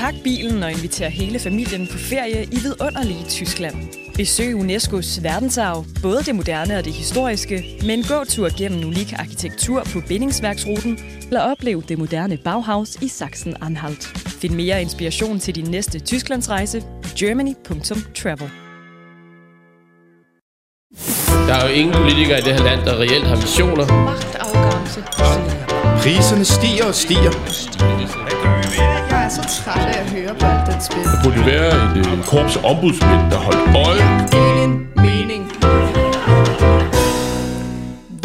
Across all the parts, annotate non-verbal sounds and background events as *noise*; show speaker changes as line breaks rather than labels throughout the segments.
Pak bilen og inviter hele familien på ferie i vidunderlige Tyskland. Besøg UNESCO's verdensarv, både det moderne og det historiske, med en gåtur gennem unik arkitektur på bindingsværksruten, eller oplev det moderne Bauhaus i Sachsen-Anhalt. Find mere inspiration til din næste Tysklandsrejse på germany.travel.
Der er jo ingen politikere i det her land, der reelt har visioner.
Magtafgangse.
Priserne stiger og stiger.
Jeg er så træt af at høre på alt den spil.
Der burde være et øh, korps af ombudsmænd, der holdt øje.
Ingen mening.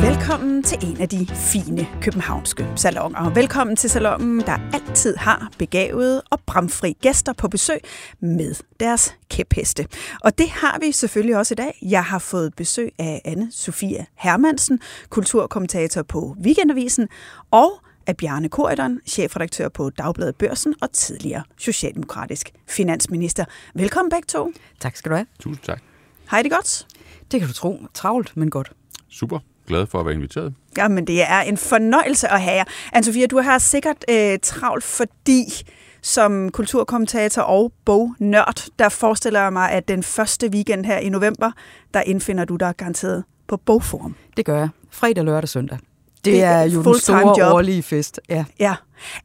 Velkommen til en af de fine københavnske salonger. Velkommen til salongen, der altid har begavede og bramfri gæster på besøg med deres kæpheste. Og det har vi selvfølgelig også i dag. Jeg har fået besøg af anne Sofia Hermansen, kulturkommentator på Weekendavisen, og af Bjarne Korydon, chefredaktør på Dagbladet Børsen og tidligere socialdemokratisk finansminister. Velkommen begge to.
Tak skal du have.
Tusind tak.
Hej det godt?
Det kan du tro. Travlt, men godt.
Super. Glad for at være inviteret.
Jamen, det er en fornøjelse at have jer. Anne-Sophia, du har sikkert øh, travlt, fordi som kulturkommentator og bognørd, der forestiller jeg mig, at den første weekend her i november, der indfinder du dig garanteret på Bogforum.
Det gør jeg. Fredag, lørdag, søndag. Det,
er
jo den store
job.
årlige fest. Ja.
Ja.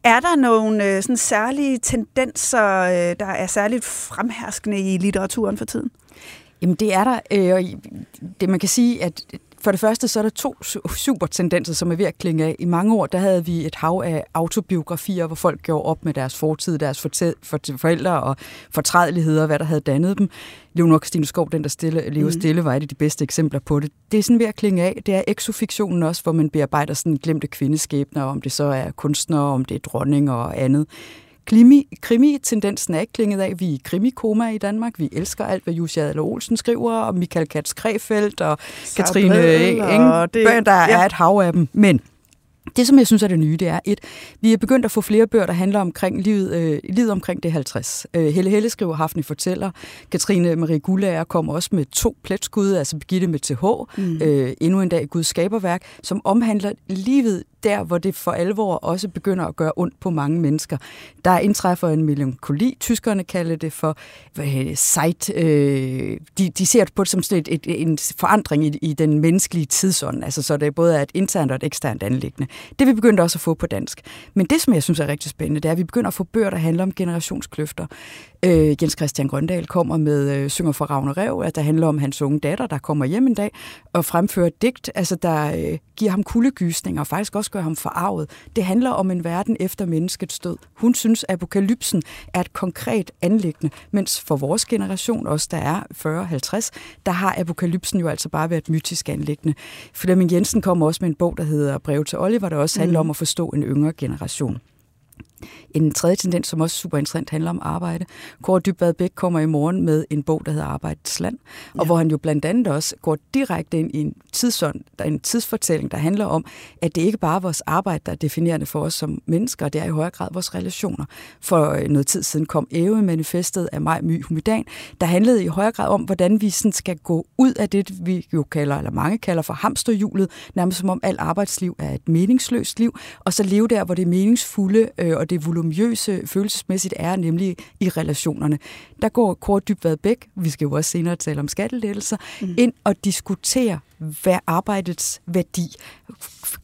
Er der nogle øh, sådan særlige tendenser, øh, der er særligt fremherskende i litteraturen for tiden?
Jamen det er der. Øh, det man kan sige, at for det første så er der to su- supertendenser, som er ved at klinge af. I mange år der havde vi et hav af autobiografier, hvor folk gjorde op med deres fortid, deres forældre og fortrædeligheder, hvad der havde dannet dem. Leonor Christine Skov, den der stille, lever stille, var et af de bedste eksempler på det. Det er sådan ved at klinge af. Det er exofiktionen også, hvor man bearbejder sådan glemte kvindeskæbner, om det så er kunstnere, om det er dronning og andet. Krimi, krimi-tendensen er ikke klinget af. Vi er krimikoma i Danmark. Vi elsker alt, hvad Jussi Adler Olsen skriver, og Michael Katz Krefeldt og Katrine
og
Engebø,
det-
der
ja.
er et hav af dem. Men det, som jeg synes er det nye, det er et, vi er begyndt at få flere bøger, der handler omkring livet, øh, livet omkring det 50. Øh, Helle Helle skriver Hafni fortæller. Katrine Marie Gullager kommer også med to pletskud, altså Begitte med TH, mm. øh, endnu en dag Guds skaberværk, som omhandler livet der, hvor det for alvor også begynder at gøre ondt på mange mennesker. Der indtræffer en melankoli. Tyskerne kalder det for øh, seit. Øh, de, de ser på det som sådan et, et, en forandring i, i den menneskelige tidsånd. Altså, så det både er et internt og et eksternt anlæggende. Det vi begyndte også at få på dansk. Men det, som jeg synes er rigtig spændende, det er, at vi begynder at få bøger, der handler om generationskløfter. Øh, Jens Christian Grøndal kommer med øh, Synger for Ravne Rev, at der handler om hans unge datter, der kommer hjem en dag og fremfører digt, altså der øh, giver ham kuldegysninger og faktisk også gør ham forarvet. Det handler om en verden efter menneskets død. Hun synes, at apokalypsen er et konkret anlæggende, mens for vores generation, også der er 40-50, der har apokalypsen jo altså bare været et mytisk anlæggende. Flemming Jensen kommer også med en bog, der hedder Brev til Oliver, der også handler om at forstå en yngre generation. En tredje tendens, som også er super interessant, handler om arbejde. Kåre Dybvad Bæk kommer i morgen med en bog, der hedder Arbejdets Land, ja. og hvor han jo blandt andet også går direkte ind i en tidsånd, der er en tidsfortælling, der handler om, at det ikke bare er vores arbejde, der er definerende for os som mennesker, det er i højere grad vores relationer. For øh, noget tid siden kom Eve-manifestet af Maj My Humidan, der handlede i højere grad om, hvordan vi sådan skal gå ud af det, vi jo kalder, eller mange kalder for hamsterhjulet, nærmest som om alt arbejdsliv er et meningsløst liv, og så leve der, hvor det meningsfulde øh, og det volumøse følelsesmæssigt er, nemlig i relationerne. Der går Kåre Dybvad Bæk, vi skal jo også senere tale om skattelettelser, mm. ind og diskutere hvad arbejdets værdi,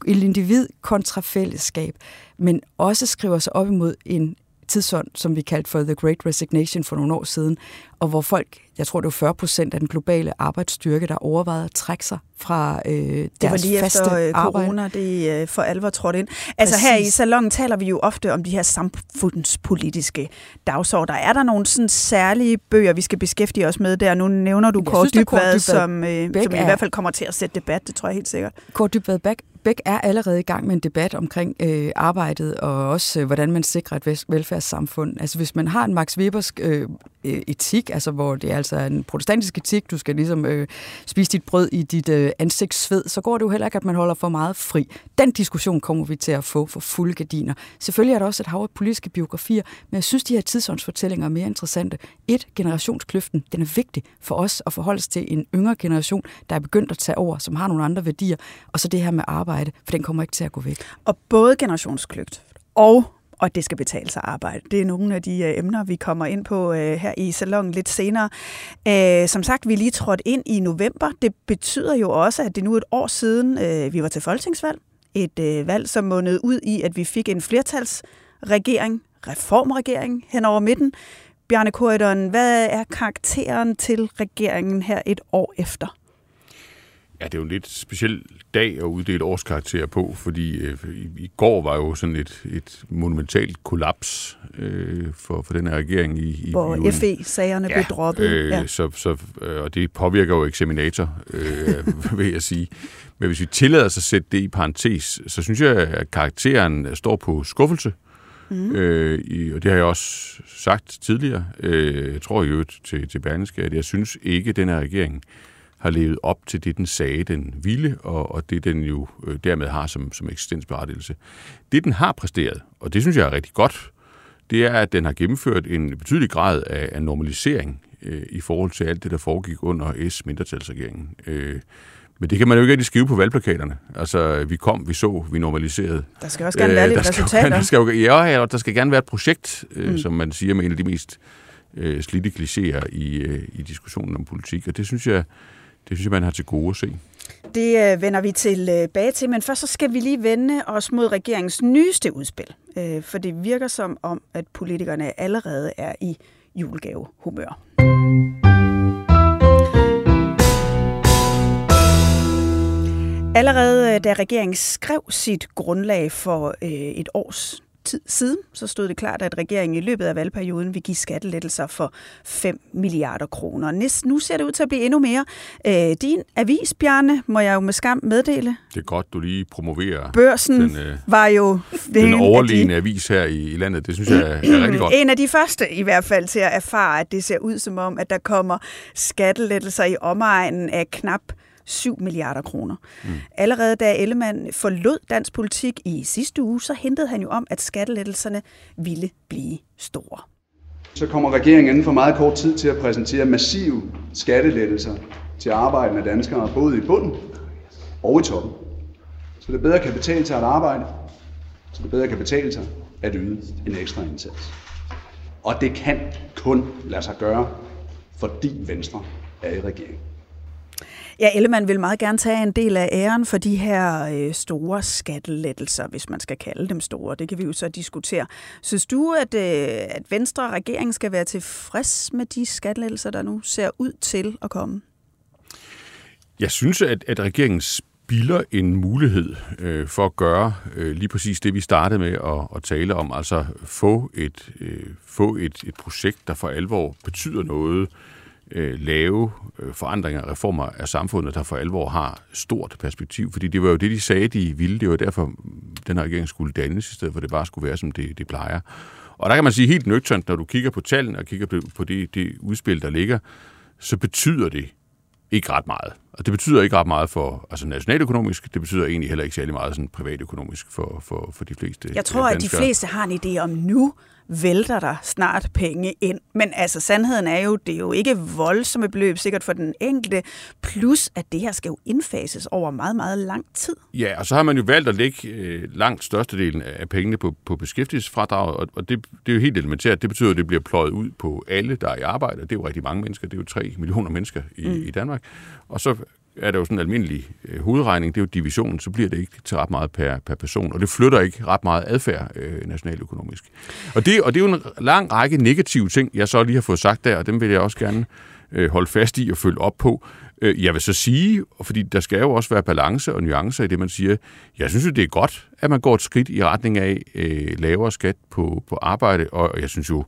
et individ kontra fællesskab, men også skriver sig op imod en tidsånd, som vi kaldte for The Great Resignation for nogle år siden, og hvor folk, jeg tror det var 40 procent af den globale arbejdsstyrke, der overvejede at trække sig fra øh, deres
Det var lige
faste
efter øh,
arbejde.
corona, det øh, for alvor trådte ind. Altså
Præcis.
her i salongen taler vi jo ofte om de her samfundspolitiske dagsordner. Er der nogle sådan særlige bøger, vi skal beskæftige os med der? Nu nævner du Kåre Dybvad, som, øh, som i
er-
hvert fald kommer til at sætte debat, det tror jeg helt sikkert.
Kåre Dybvad Bæk, Bæk er allerede i gang med en debat omkring øh, arbejdet, og også øh, hvordan man sikrer et velfærdssamfund. Altså hvis man har en Max Webersk øh, øh, etik, altså hvor det er altså en protestantisk etik, du skal ligesom øh, spise dit brød i dit øh, ansigtssved, så går det jo heller ikke, at man holder for meget fri. Den diskussion kommer vi til at få for fulde gardiner. Selvfølgelig er der også et hav af politiske biografier, men jeg synes, de her tidsåndsfortællinger er mere interessante. Et, generationskløften, den er vigtig for os at forholde os til en yngre generation, der er begyndt at tage over, som har nogle andre værdier, og så det her med arbejde, for den kommer ikke til at gå væk.
Og både generationskløgt og og det skal betale sig arbejde. Det er nogle af de øh, emner, vi kommer ind på øh, her i salongen lidt senere. Øh, som sagt, vi lige trådt ind i november. Det betyder jo også, at det nu er et år siden, øh, vi var til folketingsvalg. Et øh, valg, som månede ud i, at vi fik en flertalsregering, reformregering hen over midten. Bjarne Korydon, hvad er karakteren til regeringen her et år efter?
Ja, det er jo en lidt speciel dag at uddele årskarakter på, fordi øh, i, i går var jo sådan et, et monumentalt kollaps øh, for, for den her regering. I,
i Hvor FE-sagerne ja, blev droppet.
Øh, ja. så, så, øh, og det påvirker jo eksaminator, øh, *laughs* vil jeg sige. Men hvis vi tillader os at sætte det i parentes, så synes jeg, at karakteren står på skuffelse. Mm. Øh, i, og det har jeg også sagt tidligere. Øh, jeg tror jo til, til Berlingske, at jeg synes ikke, at den her regering har levet op til det, den sagde, den ville, og, og det, den jo øh, dermed har som, som eksistensberettigelse. Det, den har præsteret, og det synes jeg er rigtig godt, det er, at den har gennemført en betydelig grad af, af normalisering øh, i forhold til alt det, der foregik under S-mindretalsregeringen. Øh, men det kan man jo ikke rigtig skrive på valgplakaterne. Altså, vi kom, vi så, vi normaliserede.
Der skal også gerne være lidt resultater.
Der skal, *laughs* ja, ja, der skal gerne være et projekt, øh, mm. som man siger med en af de mest øh, slidte klichéer i, øh, i diskussionen om politik. Og det synes jeg, det synes jeg, man har til gode at se.
Det øh, vender vi øh, tilbage til, men først så skal vi lige vende os mod regeringens nyeste udspil. Øh, for det virker som om, at politikerne allerede er i julegavehumør. Allerede da regeringen skrev sit grundlag for et års tid siden, så stod det klart, at regeringen i løbet af valgperioden vil give skattelettelser for 5 milliarder kroner. Næst, nu ser det ud til at blive endnu mere. Øh, din avis, Bjarne, må jeg jo med skam meddele.
Det er godt, du lige promoverer
Børsen den, øh, var jo
den overlegne de, avis her i, i landet. Det synes jeg er, er rigtig godt.
En af de første i hvert fald til at erfare, at det ser ud som om, at der kommer skattelettelser i omegnen af knap 7 milliarder kroner. Mm. Allerede da Ellemann forlod dansk politik i sidste uge, så hentede han jo om, at skattelettelserne ville blive store.
Så kommer regeringen inden for meget kort tid til at præsentere massive skattelettelser til arbejdende danskere, både i bunden og i toppen. Så det bedre kan betale sig at arbejde, så det bedre kan betale sig at yde en ekstra indsats. Og det kan kun lade sig gøre, fordi Venstre er i regeringen.
Ja, Ellemann vil meget gerne tage en del af æren for de her øh, store skattelettelser, hvis man skal kalde dem store. Det kan vi jo så diskutere. Synes du, at, øh, at Venstre og regeringen skal være tilfreds med de skattelettelser, der nu ser ud til at komme?
Jeg synes, at, at regeringen spilder en mulighed øh, for at gøre øh, lige præcis det, vi startede med at, at tale om, altså få et, øh, få et, et projekt, der for alvor betyder noget øh, lave øh, forandringer og reformer af samfundet, der for alvor har stort perspektiv. Fordi det var jo det, de sagde, de ville. Det var derfor, den her regering skulle dannes, i stedet for det bare skulle være, som det, det plejer. Og der kan man sige helt nøgternt, når du kigger på tallene og kigger på, på det, det udspil, der ligger, så betyder det ikke ret meget. Og det betyder ikke ret meget for altså nationaløkonomisk, det betyder egentlig heller ikke særlig meget sådan privatøkonomisk for, for, for de fleste
Jeg tror,
danskere.
at de fleste har en idé om nu, vælter der snart penge ind. Men altså, sandheden er jo, det er jo ikke voldsomme beløb, sikkert for den enkelte, plus at det her skal jo indfases over meget, meget lang tid.
Ja, og så har man jo valgt at lægge øh, langt størstedelen af pengene på, på beskæftigelsesfradraget, og, og det, det er jo helt elementært. Det betyder, at det bliver pløjet ud på alle, der er i arbejde, det er jo rigtig mange mennesker, det er jo 3 millioner mennesker i, mm. i Danmark. Og så er det jo sådan en almindelig øh, hovedregning, det er jo division, så bliver det ikke til ret meget per, per person, og det flytter ikke ret meget adfærd øh, nationaløkonomisk. Og det, og det er jo en lang række negative ting, jeg så lige har fået sagt der, og dem vil jeg også gerne øh, holde fast i og følge op på. Øh, jeg vil så sige, fordi der skal jo også være balance og nuancer i det, man siger, jeg synes jo, det er godt, at man går et skridt i retning af øh, lavere skat på, på arbejde, og jeg synes jo,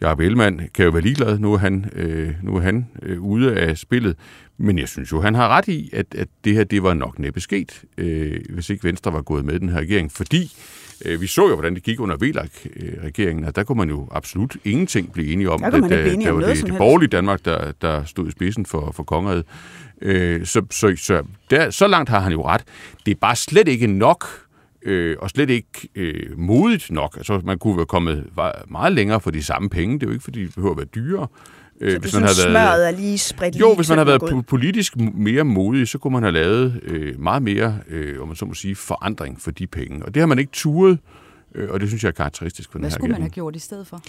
Jacob Ellemann kan jo være ligeglad, nu er han, øh, nu er han øh, ude af spillet. Men jeg synes jo, han har ret i, at, at det her det var nok næppe sket, øh, hvis ikke Venstre var gået med den her regering. Fordi øh, vi så jo, hvordan det gik under VLAG-regeringen, og der kunne man jo absolut ingenting blive enige om.
Der, det, der,
der var det, det borgerlige Danmark, der, der stod i spidsen for, for kongeriget. Øh, så så, så, der, så langt har han jo ret. Det er bare slet ikke nok øh, og slet ikke øh, modigt nok. Altså, man kunne være kommet meget længere for de samme penge. Det er jo ikke, fordi det behøver at være dyrere.
Øh, så hvis man havde været, er lige spredt
Jo, hvis man havde været politisk mere modig, så kunne man have lavet øh, meget mere, øh, om man så må sige, forandring for de penge. Og det har man ikke turet Øh, og det synes jeg er karakteristisk for den
Hvad
her
skulle man have gjort i stedet for?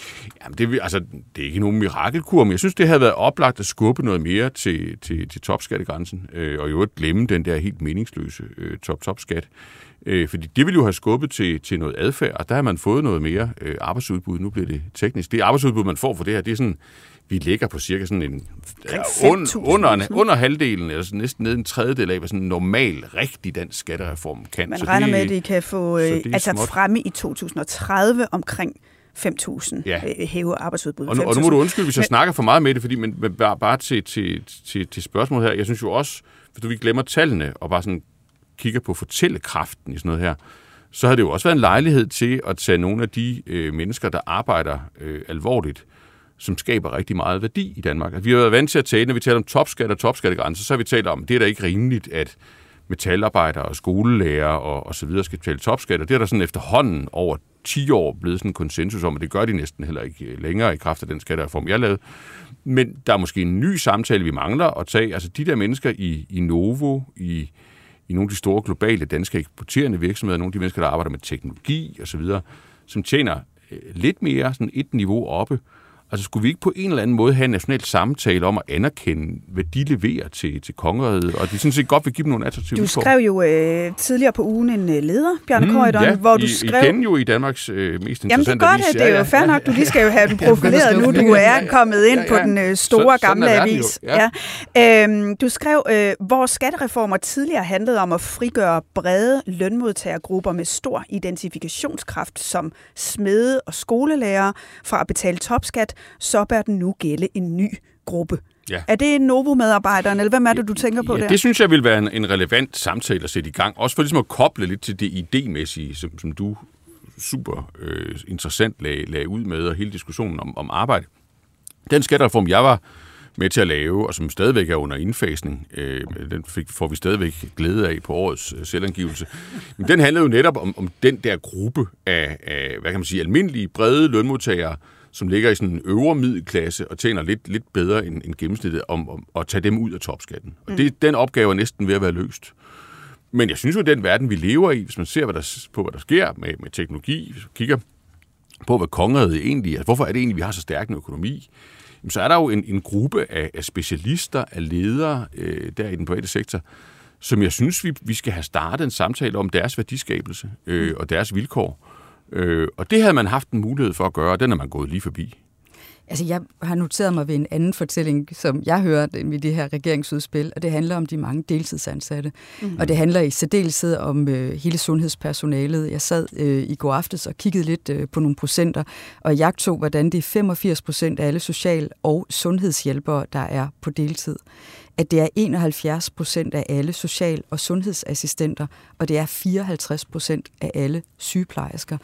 Jamen, det, altså, det er ikke nogen mirakelkur, men jeg synes, det havde været oplagt at skubbe noget mere til, til, til topskattegrænsen, øh, og i øvrigt glemme den der helt meningsløse øh, top-top-skat. Øh, fordi det ville jo have skubbet til, til noget adfærd, og der har man fået noget mere øh, arbejdsudbud. Nu bliver det teknisk. Det arbejdsudbud, man får for det her, det er sådan, vi ligger på cirka sådan en, ja, un,
5.000
under, en, under halvdelen, eller sådan næsten ned en tredjedel af, hvad sådan en normal, rigtig dansk skattereform kan.
Man
Så
regner
det-
med, at de kan få øh, altså
småt.
fremme i 2030 omkring 5.000
Ja.
ja. hæve arbejdsudbuddet.
Og nu, og nu må
5.000.
du undskylde, hvis jeg
Men-
snakker for meget med det, fordi, men, men bare, bare til, til, til, til spørgsmålet her, jeg synes jo også, hvis du vi glemmer tallene, og bare sådan kigger på fortællekraften i sådan noget her, så har det jo også været en lejlighed til at tage nogle af de øh, mennesker, der arbejder øh, alvorligt, som skaber rigtig meget værdi i Danmark. Altså, vi har været vant til at tale, når vi taler om topskat og topskattegrænser, så har vi talt om, det er da ikke rimeligt, at metalarbejdere og skolelærer og, og så videre skal betale topskat, og det er der sådan efterhånden over 10 år blevet sådan en konsensus om, at det gør de næsten heller ikke øh, længere i kraft af den skattereform, jeg lavede. Men der er måske en ny samtale, vi mangler at tage. Altså de der mennesker i, i Novo, i, i nogle af de store globale danske eksporterende virksomheder, nogle af de mennesker, der arbejder med teknologi osv., som tjener øh, lidt mere sådan et niveau oppe. Altså skulle vi ikke på en eller anden måde have en national samtale om at anerkende, hvad de leverer til, til kongeriget, og at de sådan set godt vil give dem nogle attraktive
Du skrev jo øh, tidligere på ugen en øh, leder, Bjarne mm,
Mm,
Køjderen, hvor du
I,
skrev...
Igen jo i Danmarks øh, mest
Jamen det
interessante
gør
avis.
det, det er jo fair nok. Du lige skal jo have den *laughs* profileret nu. Du er kommet ind på den øh, store
Så-
gamle
er jo.
avis.
Ja.
Ja. Øhm, du skrev, øh, vores skattereformer tidligere handlede om at frigøre brede lønmodtagergrupper med stor identifikationskraft som smede og skolelærer fra at betale topskat, så bør den nu gælde en ny gruppe.
Ja.
Er det Novo-medarbejderen, eller hvem er det, du tænker på
ja,
der?
det synes jeg vil være en, en relevant samtale at sætte i gang. Også for ligesom at koble lidt til det idémæssige, som, som du super øh, interessant lagde, lagde ud med, og hele diskussionen om, om arbejde. Den skattereform, jeg var med til at lave, og som stadigvæk er under indfasning, øh, den fik, får vi stadigvæk glæde af på årets øh, selvangivelse. Men den handlede jo netop om, om den der gruppe af, af, hvad kan man sige, almindelige, brede lønmodtagere, som ligger i sådan en øvre middelklasse og tjener lidt, lidt bedre end, end gennemsnittet, om, om at tage dem ud af topskatten. Og det, den opgave er næsten ved at være løst. Men jeg synes jo, at den verden, vi lever i, hvis man ser hvad der, på, hvad der sker med, med teknologi, hvis man kigger på, hvad kongeriget egentlig er, hvorfor er det egentlig, vi har så stærk en økonomi, jamen, så er der jo en, en gruppe af, af specialister, af ledere øh, der i den private sektor, som jeg synes, vi, vi skal have startet en samtale om deres værdiskabelse øh, og deres vilkår. Øh, og det havde man haft en mulighed for at gøre, og den er man gået lige forbi.
Altså, jeg har noteret mig ved en anden fortælling, som jeg hører i det her regeringsudspil, og det handler om de mange deltidsansatte. Mm-hmm. Og det handler i særdeleshed om øh, hele sundhedspersonalet. Jeg sad øh, i går aftes og kiggede lidt øh, på nogle procenter, og jeg tog, hvordan det er 85 procent af alle social- og sundhedshjælpere, der er på deltid. At det er 71 procent af alle social- og sundhedsassistenter, og det er 54 procent af alle sygeplejersker.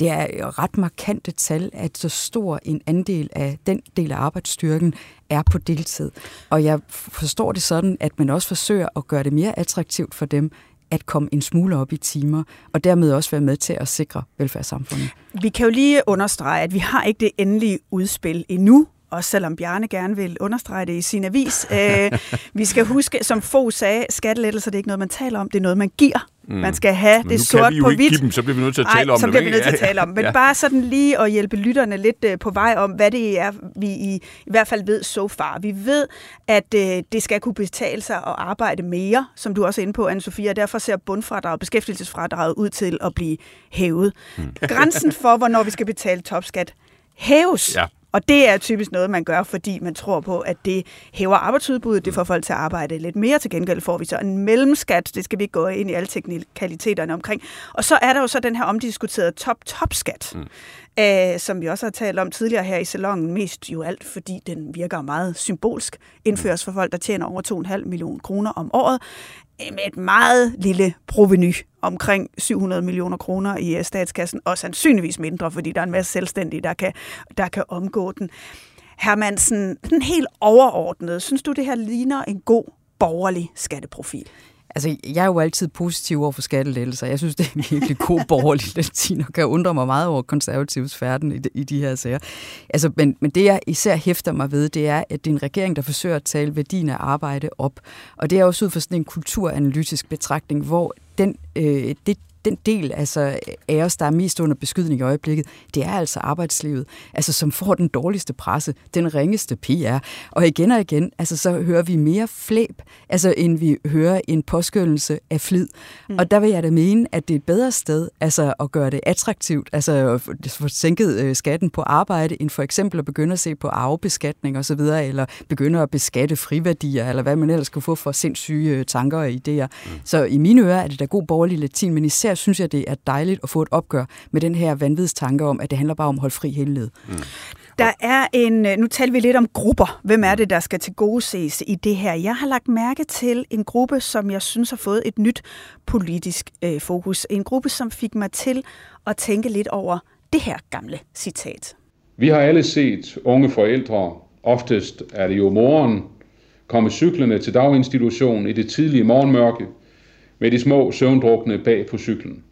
Det er ret markante tal, at så stor en andel af den del af arbejdsstyrken er på deltid. Og jeg forstår det sådan, at man også forsøger at gøre det mere attraktivt for dem at komme en smule op i timer, og dermed også være med til at sikre velfærdssamfundet.
Vi kan jo lige understrege, at vi har ikke det endelige udspil endnu, også selvom Bjarne gerne vil understrege det i sin avis. *laughs* Øh, vi skal huske, som Fogh sagde, skattelettelser det er ikke noget, man taler om, det er noget, man giver. Mm. Man skal have
Men
det sort på hvidt.
dem, så bliver vi nødt til at
Ej,
tale om
så
det.
bliver vi nødt til at tale om. Men *laughs*
ja.
bare sådan lige at hjælpe lytterne lidt øh, på vej om, hvad det er, vi i, i hvert fald ved so far. Vi ved, at øh, det skal kunne betale sig at arbejde mere, som du også er inde på, Anne-Sophie, og derfor ser bundfradraget, beskæftigelsesfradraget ud til at blive hævet.
Hmm.
Grænsen for, hvornår vi skal betale topskat, hæves.
Ja.
Og det er typisk noget, man gør, fordi man tror på, at det hæver arbejdsudbuddet, det får folk til at arbejde lidt mere. Til gengæld får vi så en mellemskat, det skal vi ikke gå ind i alle teknikaliteterne omkring. Og så er der jo så den her omdiskuterede top-top-skat, mm. øh, som vi også har talt om tidligere her i salongen, mest jo alt, fordi den virker meget symbolsk, indføres for folk, der tjener over 2,5 millioner kroner om året, med et meget lille proveny, omkring 700 millioner kroner i øh, statskassen, og sandsynligvis mindre, fordi der er en masse selvstændige, der kan, der kan omgå den. Hermansen, den helt overordnet, synes du, det her ligner en god borgerlig skatteprofil?
Altså, jeg er jo altid positiv over for skattelettelser. Jeg synes, det er en virkelig god borgerlig *laughs* latin, og kan undre mig meget over konservativs færden i de, i de her sager. Altså, men, men det, jeg især hæfter mig ved, det er, at det er en regering, der forsøger at tale værdien af arbejde op. Og det er også ud fra sådan en kulturanalytisk betragtning, hvor den, øh, det den del altså, af os, der er mest under beskydning i øjeblikket, det er altså arbejdslivet, altså, som får den dårligste presse, den ringeste PR. Og igen og igen, altså, så hører vi mere flæb, altså, end vi hører en påskyndelse af flid. Mm. Og der vil jeg da mene, at det er et bedre sted altså, at gøre det attraktivt, altså at få sænket øh, skatten på arbejde, end for eksempel at begynde at se på arvebeskatning osv., eller begynde at beskatte friværdier, eller hvad man ellers kan få for sindssyge øh, tanker og idéer. Mm. Så i mine ører er det da god borgerlig latin, men især synes jeg, det er dejligt at få et opgør med den her vanvidstanke om, at det handler bare om at holde fri livet. Mm.
Der er en, øh, nu taler vi lidt om grupper. Hvem er det, der skal til gode ses i det her? Jeg har lagt mærke til en gruppe, som jeg synes har fået et nyt politisk øh, fokus. En gruppe, som fik mig til at tænke lidt over det her gamle citat.
Vi har alle set unge forældre, oftest er det jo moren, komme cyklerne til daginstitutionen i det tidlige morgenmørke, med de små søvndrukne bag på cyklen.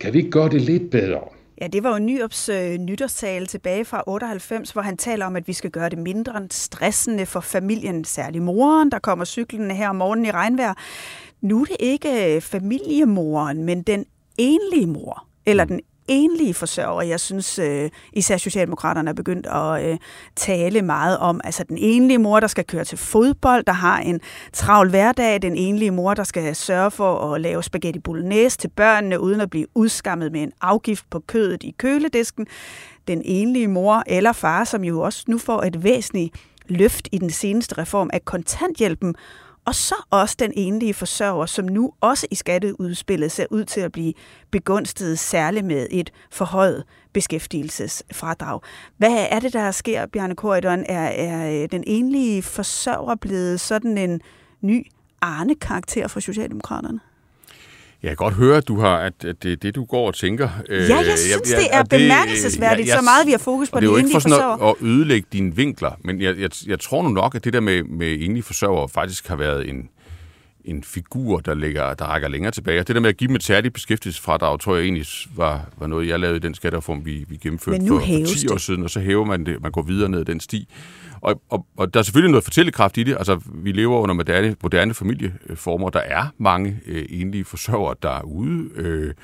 Kan vi ikke gøre det lidt bedre?
Ja, det var jo Nyrups øh, nytårstale tilbage fra 98, hvor han taler om, at vi skal gøre det mindre stressende for familien, særligt moren, der kommer cyklen her om morgenen i regnvejr. Nu er det ikke øh, familiemoren, men den enlige mor, eller mm. den enlige forsørger. Jeg synes øh, især Socialdemokraterne er begyndt at øh, tale meget om, altså den enlige mor, der skal køre til fodbold, der har en travl hverdag, den enlige mor, der skal sørge for at lave spaghetti bolognese til børnene, uden at blive udskammet med en afgift på kødet i køledisken. Den enlige mor eller far, som jo også nu får et væsentligt løft i den seneste reform af kontanthjælpen, og så også den enlige forsørger, som nu også i skatteudspillet ser ud til at blive begunstiget særligt med et forhøjet beskæftigelsesfradrag. Hvad er det, der sker, Bjarne Korydon? Er, er øh, den enlige forsørger blevet sådan en ny Arne-karakter for Socialdemokraterne?
Jeg kan godt høre, at, du har, at, at det er det, du går og tænker.
Ja, jeg øh, synes, jeg, det er bemærkelsesværdigt, ja, jeg, så meget vi har fokus på
det
de
enlige
forsørger.
Det er jo ikke for sådan at, at ødelægge dine vinkler, men jeg, jeg, jeg tror nu nok, at det der med, med enlige forsørger faktisk har været en, en figur, der, ligger, der rækker længere tilbage. Det der med at give dem et særligt beskæftigelsesfradrag, tror jeg egentlig var, var noget, jeg lavede i den skattereform, vi, vi gennemførte for, for 10 år siden, og så hæver man det, man går videre ned den sti. Og, og, og der er selvfølgelig noget fortællekraft i det. Altså, vi lever under moderne, moderne familieformer. Der er mange øh, enlige forsørgere derude. Øh,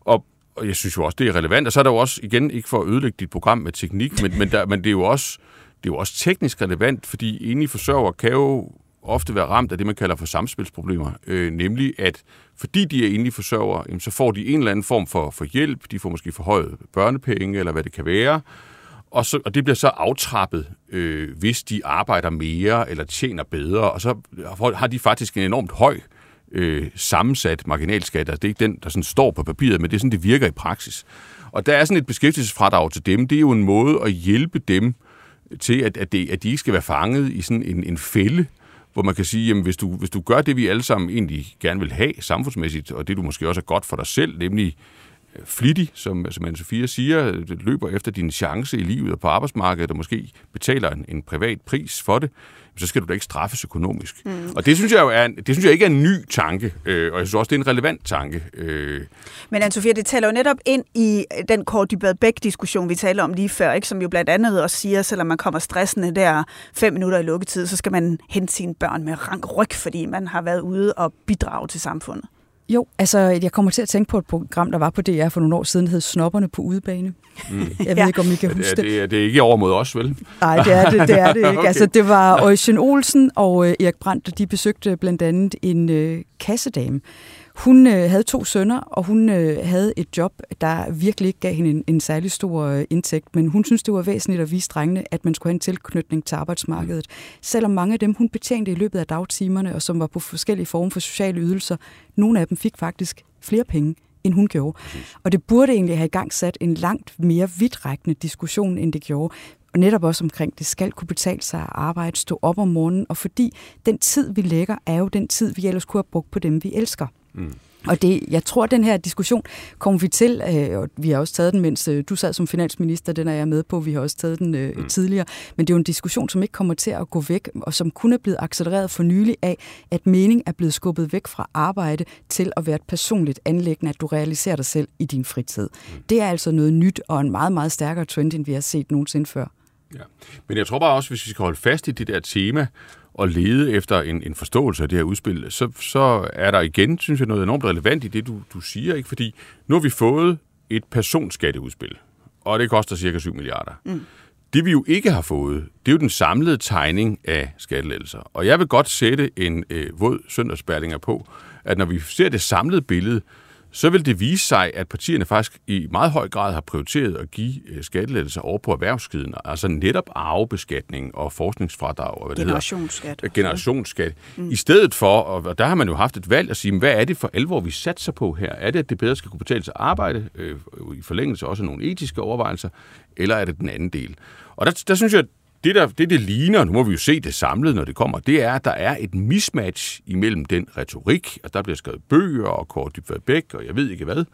og, og jeg synes jo også, det er relevant. Og så er der jo også, igen, ikke for at ødelægge dit program med teknik, men, men, der, men det er jo også det er jo også teknisk relevant, fordi enlige forsørgere kan jo ofte være ramt af det, man kalder for samspilsproblemer. Øh, nemlig, at fordi de er enlige forsørgere, jamen, så får de en eller anden form for, for hjælp. De får måske forhøjet børnepenge, eller hvad det kan være. Og, så, og det bliver så aftrappet, øh, hvis de arbejder mere eller tjener bedre. Og så har de faktisk en enormt høj øh, sammensat marginalskat. Altså, det er ikke den, der sådan står på papiret, men det er sådan, det virker i praksis. Og der er sådan et beskæftigelsesfradrag til dem. Det er jo en måde at hjælpe dem til, at, at, det, at de ikke skal være fanget i sådan en, en fælde, hvor man kan sige, jamen hvis du, hvis du gør det, vi alle sammen egentlig gerne vil have samfundsmæssigt, og det du måske også er godt for dig selv, nemlig flittig, som, som Anne-Sophia siger, løber efter din chance i livet og på arbejdsmarkedet, og måske betaler en, en privat pris for det, så skal du da ikke straffes økonomisk. Mm. Og det synes jeg jo er, det synes jeg ikke er en ny tanke, øh, og jeg synes også, det er en relevant tanke. Øh.
Men Anne-Sophia, det taler jo netop ind i den Kåre Dybad Bæk-diskussion, vi talte om lige før, ikke? som jo blandt andet også siger, selvom man kommer stressende der fem minutter i lukketid, så skal man hente sine børn med rank ryg, fordi man har været ude og bidrage til samfundet.
Jo, altså jeg kommer til at tænke på et program, der var på DR for nogle år siden, der hed Snopperne på udebane. Mm. *laughs* Jeg ved ja. ikke, om I kan huske
det. Er, det, er, det er ikke over mod os, vel?
Nej, det er det, det, er det *laughs* ikke. okay. Altså, det var Øjsen Olsen og øh, Erik Brandt, de besøgte blandt andet en øh, kassedame, hun øh, havde to sønner, og hun øh, havde et job, der virkelig ikke gav hende en, en særlig stor øh, indtægt, men hun synes, det var væsentligt at vise drengene, at man skulle have en tilknytning til arbejdsmarkedet. Selvom mange af dem, hun betjente i løbet af dagtimerne, og som var på forskellige former for sociale ydelser, nogle af dem fik faktisk flere penge, end hun gjorde. Og det burde egentlig have i gang sat en langt mere vidtrækkende diskussion, end det gjorde. Og netop også omkring, det skal kunne betale sig at arbejde, stå op om morgenen, og fordi den tid, vi lægger, er jo den tid, vi ellers kunne have brugt på dem, vi elsker. Mm. Og det, jeg tror, at den her diskussion kommer vi til, øh, og vi har også taget den, mens øh, du sad som finansminister, den er jeg med på, vi har også taget den øh, mm. tidligere, men det er jo en diskussion, som ikke kommer til at gå væk, og som kun er blevet accelereret for nylig af, at mening er blevet skubbet væk fra arbejde til at være et personligt anlæggende, at du realiserer dig selv i din fritid. Mm. Det er altså noget nyt og en meget, meget stærkere trend, end vi har set nogensinde før.
Ja. Men jeg tror bare også, hvis vi skal holde fast i det der tema, og lede efter en, en forståelse af det her udspil, så, så er der igen, synes jeg, noget enormt relevant i det, du, du siger. ikke? Fordi nu har vi fået et personskatteudspil, og det koster cirka 7 milliarder. Mm. Det vi jo ikke har fået, det er jo den samlede tegning af skattelettelser. Og jeg vil godt sætte en øh, våd søndagsbærlinger på, at når vi ser det samlede billede, så vil det vise sig, at partierne faktisk i meget høj grad har prioriteret at give øh, skattelettelser over på erhvervsskiden, altså netop arvebeskatning og forskningsfradrag. Og hvad
Generationsskat.
Det Generationsskat. Mm. I stedet for, og der har man jo haft et valg at sige, hvad er det for alvor, vi satser på her? Er det, at det bedre skal kunne betale sig at arbejde, øh, i forlængelse også nogle etiske overvejelser, eller er det den anden del? Og der, der synes jeg, det, der, det, det ligner, nu må vi jo se det samlet, når det kommer, det er, at der er et mismatch imellem den retorik, at der bliver skrevet bøger og Kåre Dybvad Bæk, og jeg ved ikke hvad,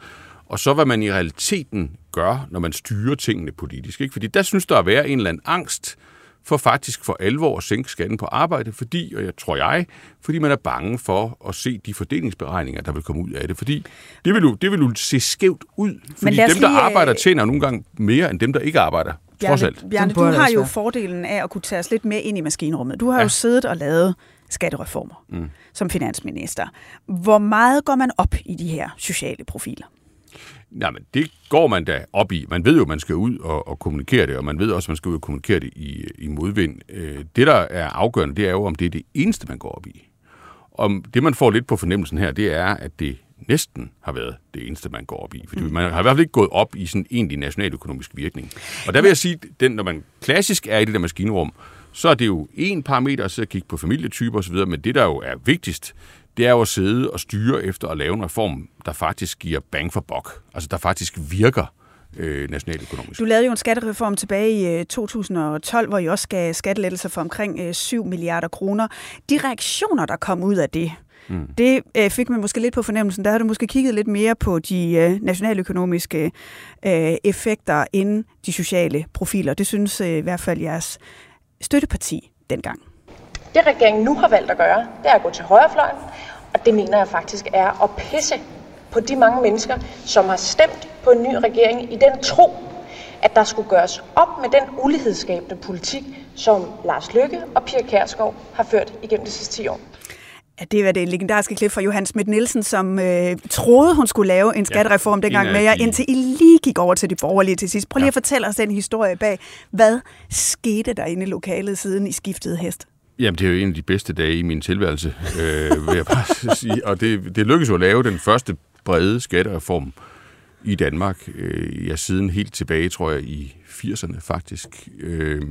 og så hvad man i realiteten gør, når man styrer tingene politisk. Ikke? Fordi der synes der at være en eller anden angst for faktisk for alvor at sænke skatten på arbejde, fordi, og jeg tror jeg, fordi man er bange for at se de fordelingsberegninger, der vil komme ud af det. Fordi det vil jo, det vil jo se skævt ud. Fordi dem, der lige, arbejder, tjener nogle gange mere end dem, der ikke arbejder. Trods alt.
Bjarne, du har jo fordelen af at kunne tage os lidt mere ind i maskinrummet. Du har ja. jo siddet og lavet skattereformer mm. som finansminister. Hvor meget går man op i de her sociale profiler?
Jamen, det går man da op i. Man ved jo, at man skal ud og, og kommunikere det, og man ved også, at man skal ud og kommunikere det i, i modvind. Øh, det, der er afgørende, det er jo, om det er det eneste, man går op i. Om det, man får lidt på fornemmelsen her, det er, at det næsten har været det eneste, man går op i. Fordi mm. man har i hvert fald ikke gået op i sådan egentlig nationaløkonomisk virkning. Og der vil jeg sige, den, når man klassisk er i det der maskinrum, så er det jo en parameter at sidde og kigge på familietyper osv., men det, der jo er vigtigst, det er jo at sidde og styre efter at lave en reform, der faktisk giver bang for bok. Altså, der faktisk virker øh, nationaløkonomisk.
Du lavede jo en skattereform tilbage i øh, 2012, hvor I også gav skattelettelser for omkring øh, 7 milliarder kroner. De reaktioner, der kom ud af det, Mm. Det øh, fik man måske lidt på fornemmelsen. Der har du måske kigget lidt mere på de øh, nationaløkonomiske øh, effekter end de sociale profiler. Det synes øh, i hvert fald jeres støtteparti dengang.
Det regeringen nu har valgt at gøre, det er at gå til højrefløjen, og det mener jeg faktisk er at pisse på de mange mennesker, som har stemt på en ny regering i den tro, at der skulle gøres op med den ulighedsskabende politik, som Lars Lykke og Pia Kærsgaard har ført igennem de sidste 10 år.
Ja, det var det legendariske klip fra Johan Schmidt Nielsen, som øh, troede, hun skulle lave en skattereform ja, dengang med jer, indtil I lige gik over til de borgerlige til sidst. Prøv lige ja. at fortælle os den historie bag. Hvad skete der inde i lokalet, siden I skiftede hest?
Jamen, det er jo en af de bedste dage i min tilværelse, øh, vil jeg bare *laughs* sige. Og det, det lykkedes jo at lave den første brede skattereform i Danmark. Øh, ja, siden helt tilbage, tror jeg, i 80'erne faktisk. Øh,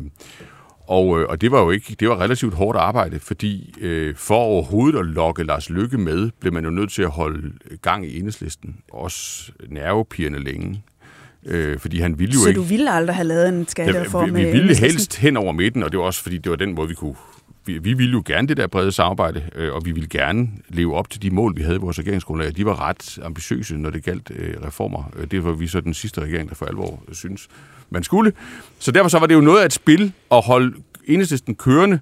og, øh, og det var jo ikke, det var relativt hårdt arbejde, fordi øh, for overhovedet at lokke Lars Lykke med, blev man jo nødt til at holde gang i enhedslisten. Også nervepirrende længe. Øh, fordi han ville jo
Så
ikke...
du ville aldrig have lavet en skattereform
ja, vi, vi ville helst hen over midten, og det var også fordi, det var den måde, vi kunne vi, vi ville jo gerne det der brede samarbejde, øh, og vi ville gerne leve op til de mål, vi havde i vores regeringsgrundlag. De var ret ambitiøse, når det galt øh, reformer. Øh, det var vi så den sidste regering, der for alvor synes, man skulle. Så derfor så var det jo noget af et spil at holde enhedslisten kørende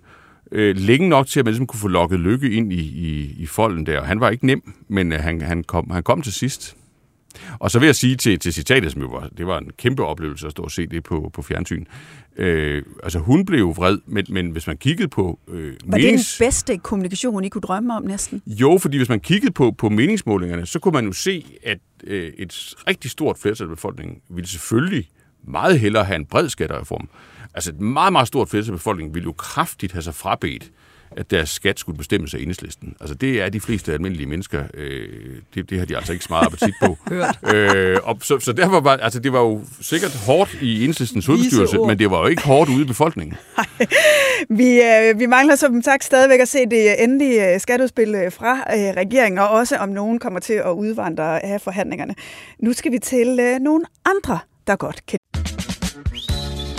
øh, længe nok til, at man ligesom kunne få lukket Lykke ind i, i, i folden der. Han var ikke nem, men øh, han, han, kom, han kom til sidst. Og så vil jeg sige til, til citatet, som jo var, det var en kæmpe oplevelse at stå og se det på, på fjernsyn. Øh, altså hun blev jo vred, men, men hvis man kiggede på... Øh,
var menings... det den bedste kommunikation, I kunne drømme om næsten?
Jo, fordi hvis man kiggede på, på meningsmålingerne, så kunne man jo se, at øh, et rigtig stort flertal af befolkningen ville selvfølgelig meget hellere have en bred skattereform. Altså et meget, meget stort flertal af befolkningen ville jo kraftigt have sig frabedt at deres skat skulle bestemmes af enhedslisten. Altså det er de fleste almindelige mennesker, øh, det, det har de altså ikke så meget appetit på. *laughs* øh, og så, så derfor var, altså det var jo sikkert hårdt i enhedslistens hovedbestyrelse, men det var jo ikke hårdt ude i befolkningen. *laughs*
vi, øh, vi mangler som sagt stadigvæk at se det endelige øh, skatteudspil øh, fra øh, regeringen, og også om nogen kommer til at udvandre af forhandlingerne. Nu skal vi til øh, nogle andre, der godt kan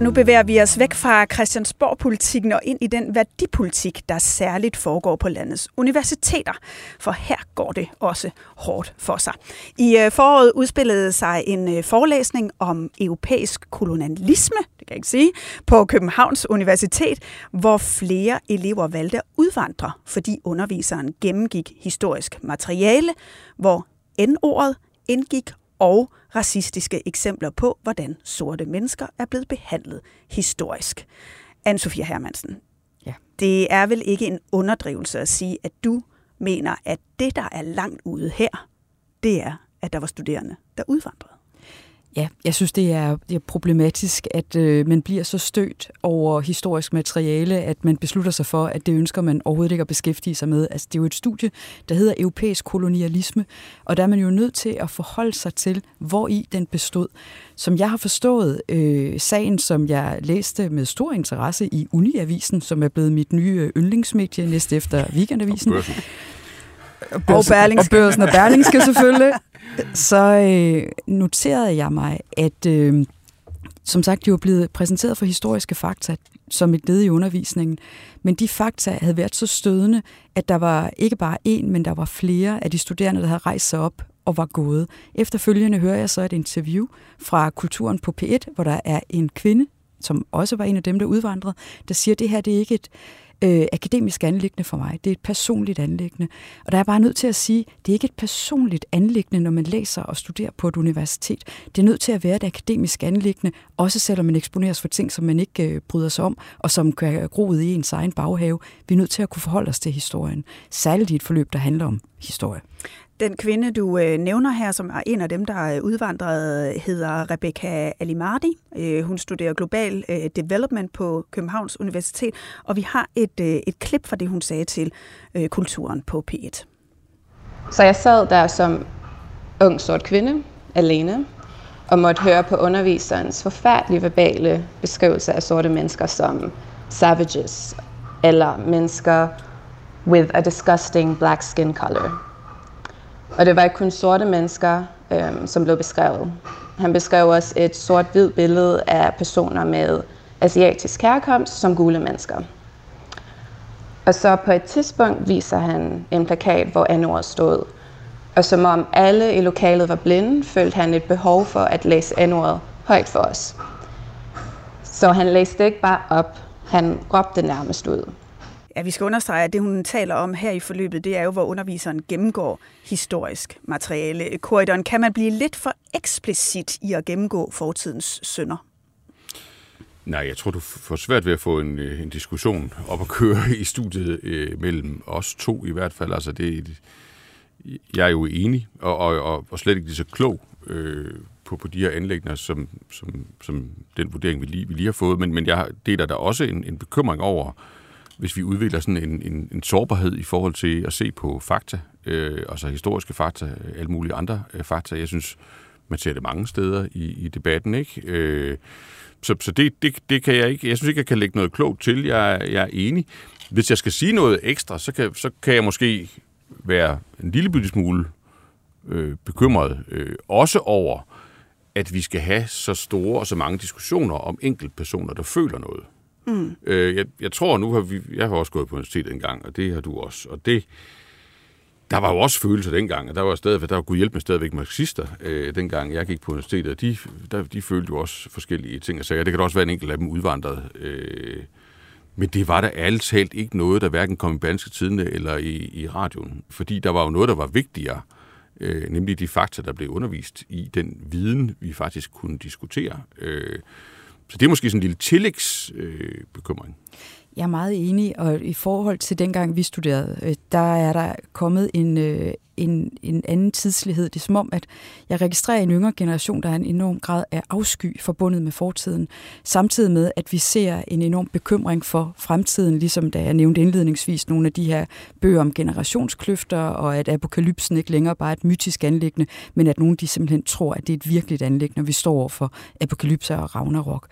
Nu bevæger vi os væk fra Christiansborg-politikken og ind i den værdipolitik, der særligt foregår på landets universiteter. For her går det også hårdt for sig. I øh, foråret udspillede sig en øh, forelæsning om europæisk kolonialisme, det kan jeg ikke sige, på Københavns Universitet, hvor flere elever valgte at udvandre, fordi underviseren gennemgik historisk materiale, hvor N-ordet indgik og racistiske eksempler på, hvordan sorte mennesker er blevet behandlet historisk. Anne-Sophia Hermansen,
ja.
det er vel ikke en underdrivelse at sige, at du mener, at det, der er langt ude her, det er, at der var studerende, der udvandrede.
Ja, jeg synes, det er, det er problematisk, at øh, man bliver så stødt over historisk materiale, at man beslutter sig for, at det ønsker man overhovedet ikke at beskæftige sig med. Altså, det er jo et studie, der hedder europæisk kolonialisme, og der er man jo nødt til at forholde sig til, hvor i den bestod. Som jeg har forstået øh, sagen, som jeg læste med stor interesse i Uniavisen, som er blevet mit nye yndlingsmedie næste efter Weekendavisen.
Og børsen.
Og Berlingske.
Og børsen og Berlingske selvfølgelig. *laughs* Så øh, noterede jeg mig, at øh, som sagt, de var blevet præsenteret for historiske fakta som et led i undervisningen. Men de fakta havde været så stødende, at der var ikke bare en, men der var flere af de studerende, der havde rejst sig op og var gået. Efterfølgende hører jeg så et interview fra Kulturen på P1, hvor der er en kvinde, som også var en af dem, der udvandrede, der siger, at det her det er ikke et øh, akademisk anlæggende for mig. Det er et personligt anlæggende. Og der er jeg bare nødt til at sige, det er ikke et personligt anlæggende, når man læser og studerer på et universitet. Det er nødt til at være et akademisk anlæggende, også selvom man eksponeres for ting, som man ikke øh, bryder sig om, og som kan gro ud i ens egen baghave. Vi er nødt til at kunne forholde os til historien. Særligt i et forløb, der handler om historie.
Den kvinde, du øh, nævner her, som er en af dem, der øh, er udvandret, hedder Rebecca Alimardi. Øh, hun studerer global øh, development på Københavns Universitet, og vi har et, øh, et klip fra det, hun sagde til øh, kulturen på P1.
Så jeg sad der som ung sort kvinde, alene, og måtte høre på underviserens forfærdelige verbale beskrivelse af sorte mennesker som savages, eller mennesker with a disgusting black skin color. Og det var ikke kun sorte mennesker, øhm, som blev beskrevet. Han beskrev også et sort-hvid billede af personer med asiatisk herkomst som gule mennesker. Og så på et tidspunkt viser han en plakat, hvor n stod. Og som om alle i lokalet var blinde, følte han et behov for at læse n højt for os. Så han læste ikke bare op, han råbte nærmest ud.
Ja, vi skal understrege, at det, hun taler om her i forløbet, det er jo, hvor underviseren gennemgår historisk materiale. Korridoren, kan man blive lidt for eksplicit i at gennemgå fortidens synder?
Nej, jeg tror, du får svært ved at få en, øh, en diskussion op at køre i studiet øh, mellem os to i hvert fald. Altså, det, jeg er jo enig, og, og, og, og slet ikke lige så klog øh, på, på de her anlægner, som, som, som den vurdering, vi lige, vi lige har fået. Men, men jeg deler der også en, en bekymring over, hvis vi udvikler sådan en, en, en sårbarhed i forhold til at se på fakta, øh, altså historiske fakta, øh, alle mulige andre øh, fakta. Jeg synes, man ser det mange steder i, i debatten, ikke? Øh, så så det, det, det kan jeg ikke, jeg synes ikke, jeg kan lægge noget klogt til. Jeg, jeg er enig. Hvis jeg skal sige noget ekstra, så kan, så kan jeg måske være en lille bitte smule øh, bekymret, øh, også over, at vi skal have så store og så mange diskussioner om enkeltpersoner, der føler noget. Mm. Øh, jeg, jeg tror nu, har vi, jeg har også gået på universitetet en gang, og det har du også. Og det, der var jo også følelser dengang, og der var stadig, der var gud hjælp med stadigvæk marxister, øh, dengang jeg gik på universitetet, og de, der, de følte jo også forskellige ting og sager. Det kan da også være en enkelt af dem udvandret. Øh, men det var der alt talt ikke noget, der hverken kom i danske Tidene eller i, i radioen. Fordi der var jo noget, der var vigtigere, øh, nemlig de fakta, der blev undervist i den viden, vi faktisk kunne diskutere. Øh, så det er måske sådan en lille tillægsbekymring. Øh,
jeg er meget enig, og i forhold til dengang vi studerede, øh, der er der kommet en, øh, en, en anden tidslighed. Det er som om, at jeg registrerer en yngre generation, der er en enorm grad af afsky forbundet med fortiden, samtidig med, at vi ser en enorm bekymring for fremtiden, ligesom da jeg nævnte indledningsvis nogle af de her bøger om generationskløfter, og at apokalypsen ikke længere bare er et mytisk anlæggende, men at nogen de simpelthen tror, at det er et virkeligt anlæggende, når vi står over for apokalypse og Ragnarok.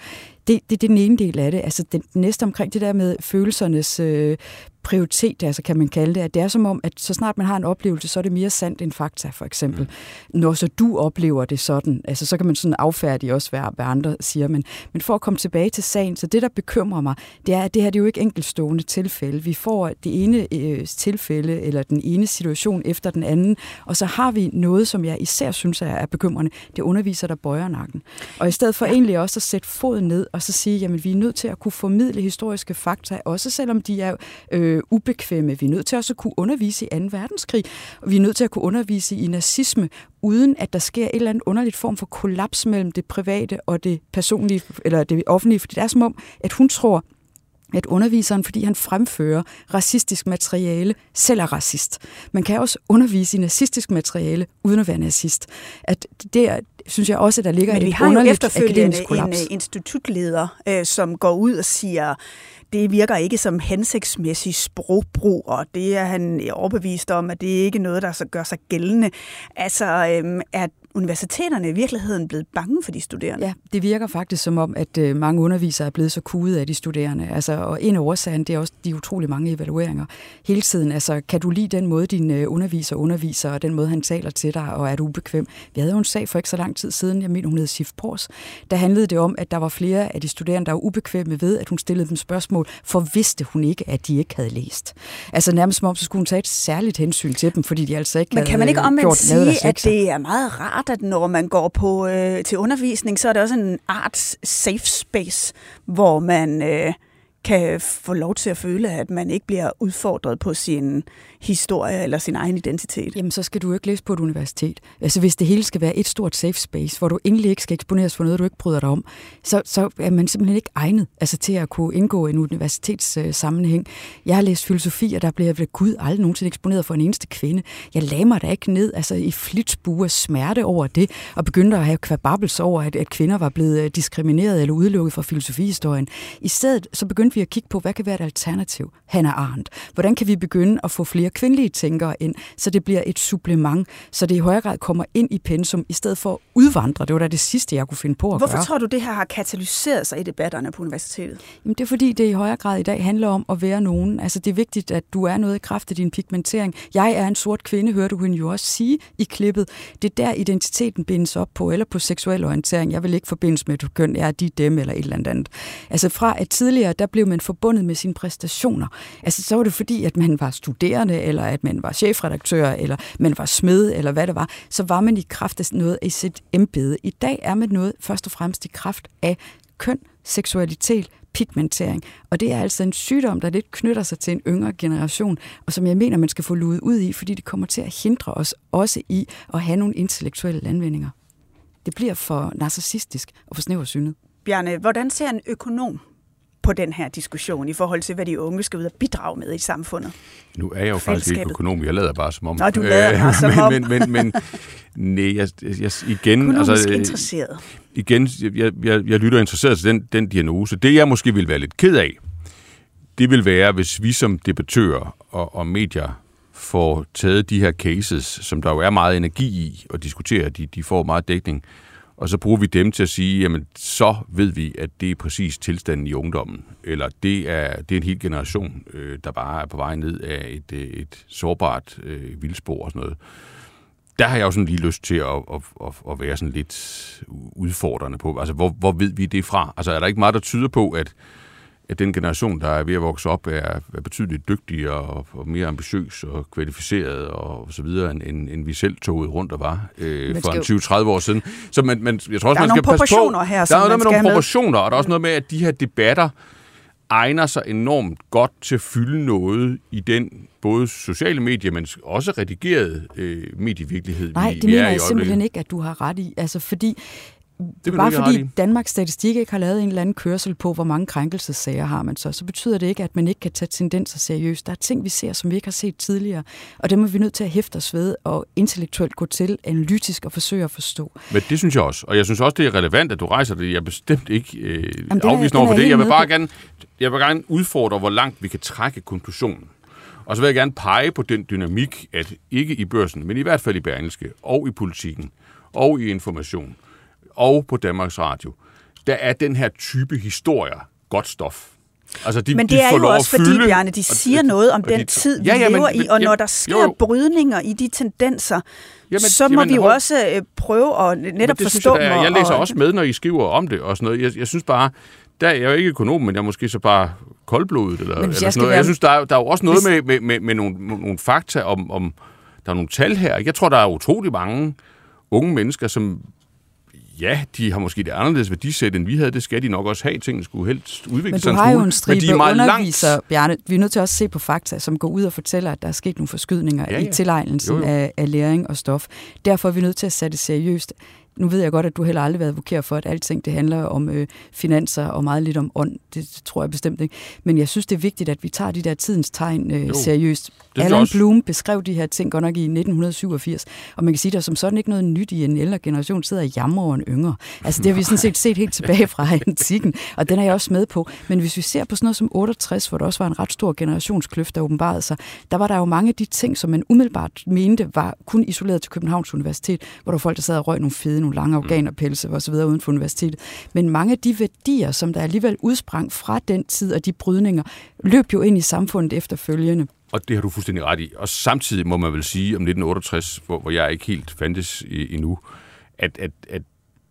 Det, det, det er den ene del af det. Altså den næste omkring det der med følelsernes øh, prioritet, altså kan man kalde det, at det er som om, at så snart man har en oplevelse, så er det mere sandt end fakta, for eksempel. Mm. Når så du oplever det sådan, altså så kan man sådan affærdige også, hvad, hvad andre siger, men, men for at komme tilbage til sagen, så det, der bekymrer mig, det er, at det her det er jo ikke enkeltstående tilfælde. Vi får det ene øh, tilfælde, eller den ene situation efter den anden, og så har vi noget, som jeg især synes er, er bekymrende, det underviser, der bøjer nakken. Og i stedet for ja. egentlig også at sætte foden ned, og så sige, jamen vi er nødt til at kunne formidle historiske fakta, også selvom de er øh, Øh, ubekvemme. Vi er nødt til også at kunne undervise i 2. verdenskrig, og vi er nødt til at kunne undervise i nazisme, uden at der sker et eller andet underligt form for kollaps mellem det private og det personlige, eller det offentlige, fordi det er som om, at hun tror, at underviseren, fordi han fremfører racistisk materiale, selv er racist. Man kan også undervise i nazistisk materiale, uden at være nazist. At det er, synes jeg også, at der ligger
Men vi har jo efterfølgende en uh, institutleder, øh, som går ud og siger, det virker ikke som hensigtsmæssig sprogbrug, og det er han overbevist om, at det ikke er noget, der så gør sig gældende. Altså, øhm, er universiteterne i virkeligheden blevet bange for de studerende?
Ja, det virker faktisk som om, at øh, mange undervisere er blevet så kudet af de studerende. Altså, og en af årsagen, det er også de utrolig mange evalueringer hele tiden. Altså, kan du lide den måde, din øh, underviser underviser, og den måde, han taler til dig, og er du ubekvem? Vi havde jo en sag for ikke så lang tid siden, jeg mener, hun hed Sif Pors. Der handlede det om, at der var flere af de studerende, der var ubekvemme ved, at hun stillede dem spørgsmål, for vidste hun ikke, at de ikke havde læst. Altså nærmest som om, så skulle hun tage et særligt hensyn til dem, fordi de altså ikke
Men kan man ikke omvendt sige, at det er meget rart, klart, at når man går på øh, til undervisning, så er det også en arts safe space, hvor man øh, kan få lov til at føle, at man ikke bliver udfordret på sin historie eller sin egen identitet.
Jamen, så skal du ikke læse på et universitet. Altså, hvis det hele skal være et stort safe space, hvor du endelig ikke skal eksponeres for noget, du ikke bryder dig om, så, så er man simpelthen ikke egnet altså, til at kunne indgå i en universitetssammenhæng. Øh, jeg har læst filosofi, og der blev jeg ved Gud aldrig nogensinde eksponeret for en eneste kvinde. Jeg lagde mig da ikke ned altså, i flitsbue af smerte over det, og begyndte at have kvababels over, at, at kvinder var blevet øh, diskrimineret eller udelukket fra filosofihistorien. I stedet så begyndte vi at kigge på, hvad kan være et alternativ? Hannah Arendt. Hvordan kan vi begynde at få flere kvindelige tænkere ind, så det bliver et supplement, så det i højere grad kommer ind i pensum, i stedet for at udvandre. Det var da det sidste, jeg kunne finde på at
Hvorfor
gøre.
tror du, det her har katalyseret sig i debatterne på universitetet?
Jamen, det er fordi, det i højere grad i dag handler om at være nogen. Altså, det er vigtigt, at du er noget i kraft af din pigmentering. Jeg er en sort kvinde, hørte hun jo også sige i klippet. Det er der, identiteten bindes op på, eller på seksuel orientering. Jeg vil ikke forbindes med et køn, jeg er de, dem eller et eller andet. Altså, fra at tidligere, der blev man forbundet med sine præstationer. Altså, så var det fordi, at man var studerende, eller at man var chefredaktør, eller man var smed, eller hvad det var, så var man i kraft af noget i sit embede. I dag er man noget først og fremmest i kraft af køn, seksualitet, pigmentering. Og det er altså en sygdom, der lidt knytter sig til en yngre generation, og som jeg mener, man skal få luet ud i, fordi det kommer til at hindre os også i at have nogle intellektuelle landvindinger. Det bliver for narcissistisk og for snæversynet.
Bjarne, hvordan ser en økonom på den her diskussion i forhold til, hvad de unge skal ud og bidrage med i samfundet?
Nu er jeg jo faktisk ikke økonom, jeg lader bare som om.
Nå, du lader bare som *laughs*
men,
om.
Men, men, men nej, jeg, jeg, igen...
Økonomisk altså, interesseret.
Igen, jeg, jeg, jeg lytter interesseret til den, den diagnose. Det, jeg måske vil være lidt ked af, det vil være, hvis vi som debattører og, og medier får taget de her cases, som der jo er meget energi i at diskutere, de, de får meget dækning, og så bruger vi dem til at sige, jamen så ved vi, at det er præcis tilstanden i ungdommen, eller det er, det er en hel generation, øh, der bare er på vej ned af et, øh, et sårbart øh, vildspor og sådan noget. Der har jeg jo sådan lige lyst til at, at, at, at være sådan lidt udfordrende på. Altså, hvor, hvor ved vi det fra? Altså, er der ikke meget, der tyder på, at at den generation, der er ved at vokse op, er, er betydeligt dygtigere og, og mere ambitiøs og kvalificeret og så videre, end, end, end vi selv tog rundt og var øh, for en 20-30 år siden. Så man, man, jeg tror også,
der
man skal passe på.
Her,
der er noget med nogle proportioner, og der er også noget med, at de her debatter egner sig enormt godt til at fylde noget i den både sociale medier, men også redigeret øh, medievirkelighed,
Nej,
vi,
det
vi
mener
er
jeg
i
simpelthen ikke, at du har ret i. Altså, fordi
det
Bare fordi Danmarks Statistik ikke har lavet en eller anden kørsel på, hvor mange krænkelsessager har man så, så betyder det ikke, at man ikke kan tage tendenser seriøst. Der er ting, vi ser, som vi ikke har set tidligere, og det må vi nødt til at hæfte os ved og intellektuelt gå til, analytisk og forsøge at forstå.
Men det synes jeg også, og jeg synes også, det er relevant, at du rejser det. Jeg er bestemt ikke øh, afvisende over for det. Jeg vil bare gerne, jeg vil gerne udfordre, hvor langt vi kan trække konklusionen. Og så vil jeg gerne pege på den dynamik, at ikke i børsen, men i hvert fald i Berlingske og i politikken og i information, og på Danmarks Radio, der er den her type historier godt stof. Altså, de,
men det
de
er jo også fordi,
fylde,
Bjarne, de
og-
siger noget om
og
den
de-
tid, vi
Ja, ja, men-
lever i,
men-
og når
jamen,
der sker
jo, jo.
brydninger i de tendenser,
Jamen,
så må
jamen,
vi jo
hold-
også øh, prøve at netop
det
forstå
jeg,
dem.
jeg læser
og,
også med, når I skriver om det og sådan noget. Jeg, jeg synes bare, der er jeg jo ikke økonom, men jeg er måske så bare koldblodet eller, eller sådan
jeg
noget.
være-
Jeg synes, der er, der er jo også noget
Hvis-
med, med, med, med nogle, nogle fakta om, om, der er nogle tal her. Jeg tror, der er utrolig mange unge mennesker, som ja, de har måske det anderledes værdisæt, end vi havde. Det skal de nok også have. Tingene skulle helst udvikle
Men
sig
du
en
har jo en stribe
men de er meget
underviser,
langt.
Bjarne. Vi er nødt til også at se på fakta, som går ud og fortæller, at der er sket nogle forskydninger
Ja,
ja, i tilegnelsen
Jo, jo.
Af, af læring og stof. Derfor er vi nødt til at sætte det seriøst. Nu ved jeg godt, at du heller aldrig har været advokeret for, at alting det handler om øh, finanser og meget lidt om ånd. Det tror jeg bestemt ikke. Men jeg synes, det er vigtigt, at vi tager de der tidens tegn øh,
Jo,
seriøst. Alan
også.
Bloom beskrev de her ting godt nok i 1987, og man kan sige, at der er som sådan ikke noget nyt i en ældre generation sidder og over en yngre. Altså det har vi sådan set set helt tilbage fra *laughs* antikken, og den er jeg også med på. Men hvis vi ser på sådan noget som 68, hvor der også var en ret stor generationskløft, der åbenbarede sig, der var der jo mange af de ting, som man umiddelbart mente var kun isoleret til Københavns Universitet, hvor der var folk, der sad og røg nogle fede, nogle lange organerpelse og så videre uden for universitetet. Men mange af de værdier, som der alligevel udsprang fra den tid og de brydninger, løb jo ind i samfundet efterfølgende.
Og det har du fuldstændig ret i. Og samtidig må man vel sige om 1968, hvor, hvor jeg ikke helt fandtes endnu, at, at, at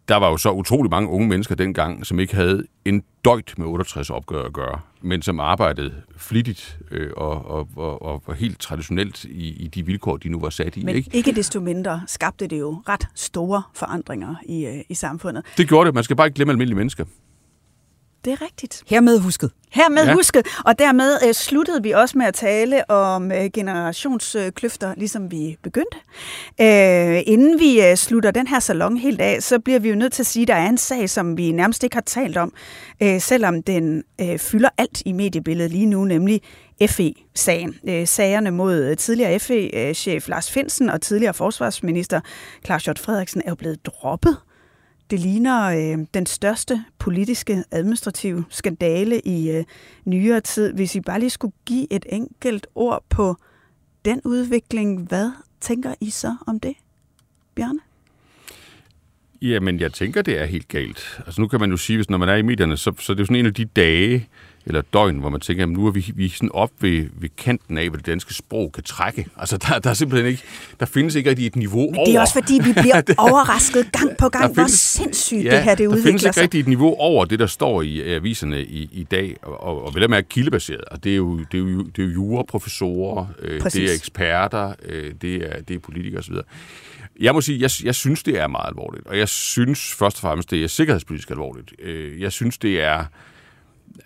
der var jo så utrolig mange unge mennesker dengang, som ikke havde en døjt med 68 opgør at gøre, men som arbejdede flittigt øh, og, og, og, og, helt traditionelt i, i de vilkår, de nu var sat i.
Men
Ikke?
ikke desto mindre skabte det jo ret store forandringer i, øh, i samfundet.
Det gjorde det. Man skal bare ikke glemme almindelige mennesker.
Det er rigtigt.
Hermed husket.
Hermed
Ja.
husket. Og dermed øh, sluttede vi også med at tale om øh, generationskløfter, ligesom vi begyndte. Øh, inden vi øh, slutter den her salon helt af, så bliver vi jo nødt til at sige, at der er en sag, som vi nærmest ikke har talt om, øh, selvom den øh, fylder alt i mediebilledet lige nu, nemlig FE-sagen. Øh, sagerne mod øh, tidligere FE-chef Lars Finsen og tidligere forsvarsminister Claus Hjort Frederiksen er jo blevet droppet. Det ligner øh, den største politiske administrative skandale i øh, nyere tid. Hvis I bare lige skulle give et enkelt ord på den udvikling, hvad tænker I så om det, Bjarne?
Jamen, jeg tænker, det er helt galt. Altså, nu kan man jo sige, hvis når man er i medierne, så, så det er jo sådan en af de dage, eller døgn, hvor man tænker, jamen, nu er vi, vi er sådan op ved, ved kanten af, hvad det danske sprog kan trække. Altså, der, der er simpelthen ikke, der findes ikke rigtig et niveau
Men
over.
det er også fordi, vi bliver *laughs* overrasket gang på gang,
Der
hvor
findes-
sindssygt
ja,
det her det
der findes
udvikler
ikke
sig.
rigtig et niveau over det, der står i aviserne i, i dag, og, og, og vel at mærke kildebaseret. Og det er jo, det er jo, det er jo juraprofessorer, øh,
Præcis.
det er eksperter, øh, det, er, det er politikere osv. Jeg må sige, jeg, jeg synes, det er meget alvorligt. Og jeg synes først og fremmest, det er sikkerhedspolitisk alvorligt. Øh, Jeg synes, det er...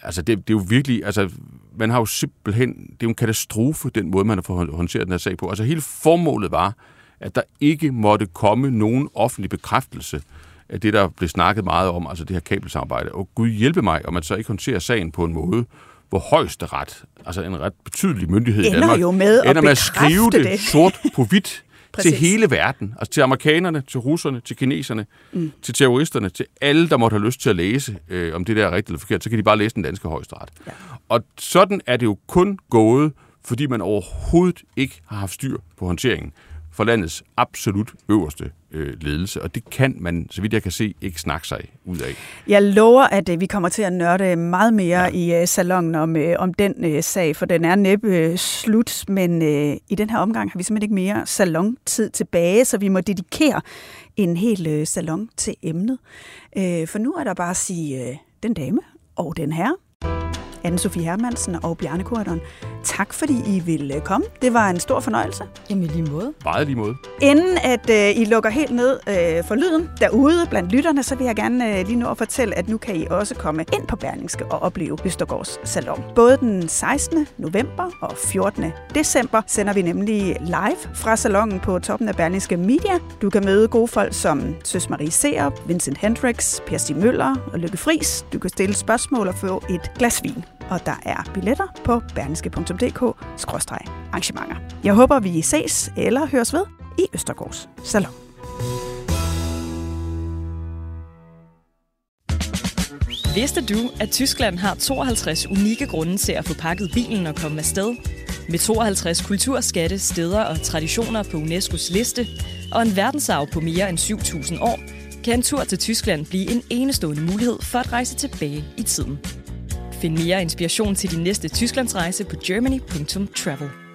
Altså, det, det er jo virkelig... Altså, man har jo simpelthen... Det er jo en katastrofe, den måde, man har fået håndteret den her sag på. Altså, hele formålet var, at der ikke måtte komme nogen offentlig bekræftelse af det, der blev snakket meget om, altså det her kabelsamarbejde. Og Gud hjælpe mig, om man så ikke håndterer sagen på en måde, hvor højesteret, altså en ret betydelig myndighed i
Ender
Danmark,
jo med at
ender med at skrive det,
det.
sort på hvidt til hele verden. Altså til amerikanerne, til russerne, til kineserne, mm. til terroristerne, til alle, der måtte have lyst til at læse øh, om det der er rigtigt eller forkert, så kan de bare læse den danske højesteret. Ja. Og sådan er det jo kun gået, fordi man overhovedet ikke har haft styr på håndteringen for landets absolut øverste øh, ledelse. Og det kan man, så vidt jeg kan se, ikke snakke sig ud af.
Jeg lover, at øh, vi kommer til at nørde meget mere ja. i øh, salongen om, øh, om den øh, sag, for den er næppe øh, slut, men øh, i den her omgang har vi simpelthen ikke mere salontid tilbage, så vi må dedikere en hel øh, salon til emnet. Øh, for nu er der bare at sige øh, den dame og den herre, Anne-Sophie Hermansen og Bjarne Korydon. Tak fordi I ville komme. Det var en stor fornøjelse.
Jamen i lige måde.
Meget lige måde.
Inden at øh, I lukker helt ned øh, for lyden derude blandt lytterne, så vil jeg gerne øh, lige nu at fortælle, at nu kan I også komme ind på Berlingske og opleve Østergaards Salon. Både den 16. november og 14. december sender vi nemlig live fra salonen på toppen af Berlingske Media. Du kan møde gode folk som Søs Marie Serup, Vincent Hendricks, Per Stig Møller og Lykke Friis. Du kan stille spørgsmål og få et glas vin. Og der er billetter på berlingske.dk-arrangementer. Jeg håber, vi ses eller høres ved i Østergårds Salon.
Vidste du, at Tyskland har 52 unikke grunde til at få pakket bilen og komme afsted? Med 52 kulturskatte, steder og traditioner på UNESCO's liste, og en verdensarv på mere end 7.000 år, kan en tur til Tyskland blive en enestående mulighed for at rejse tilbage i tiden. Find mere inspiration til din næste Tysklandsrejse på germany.travel.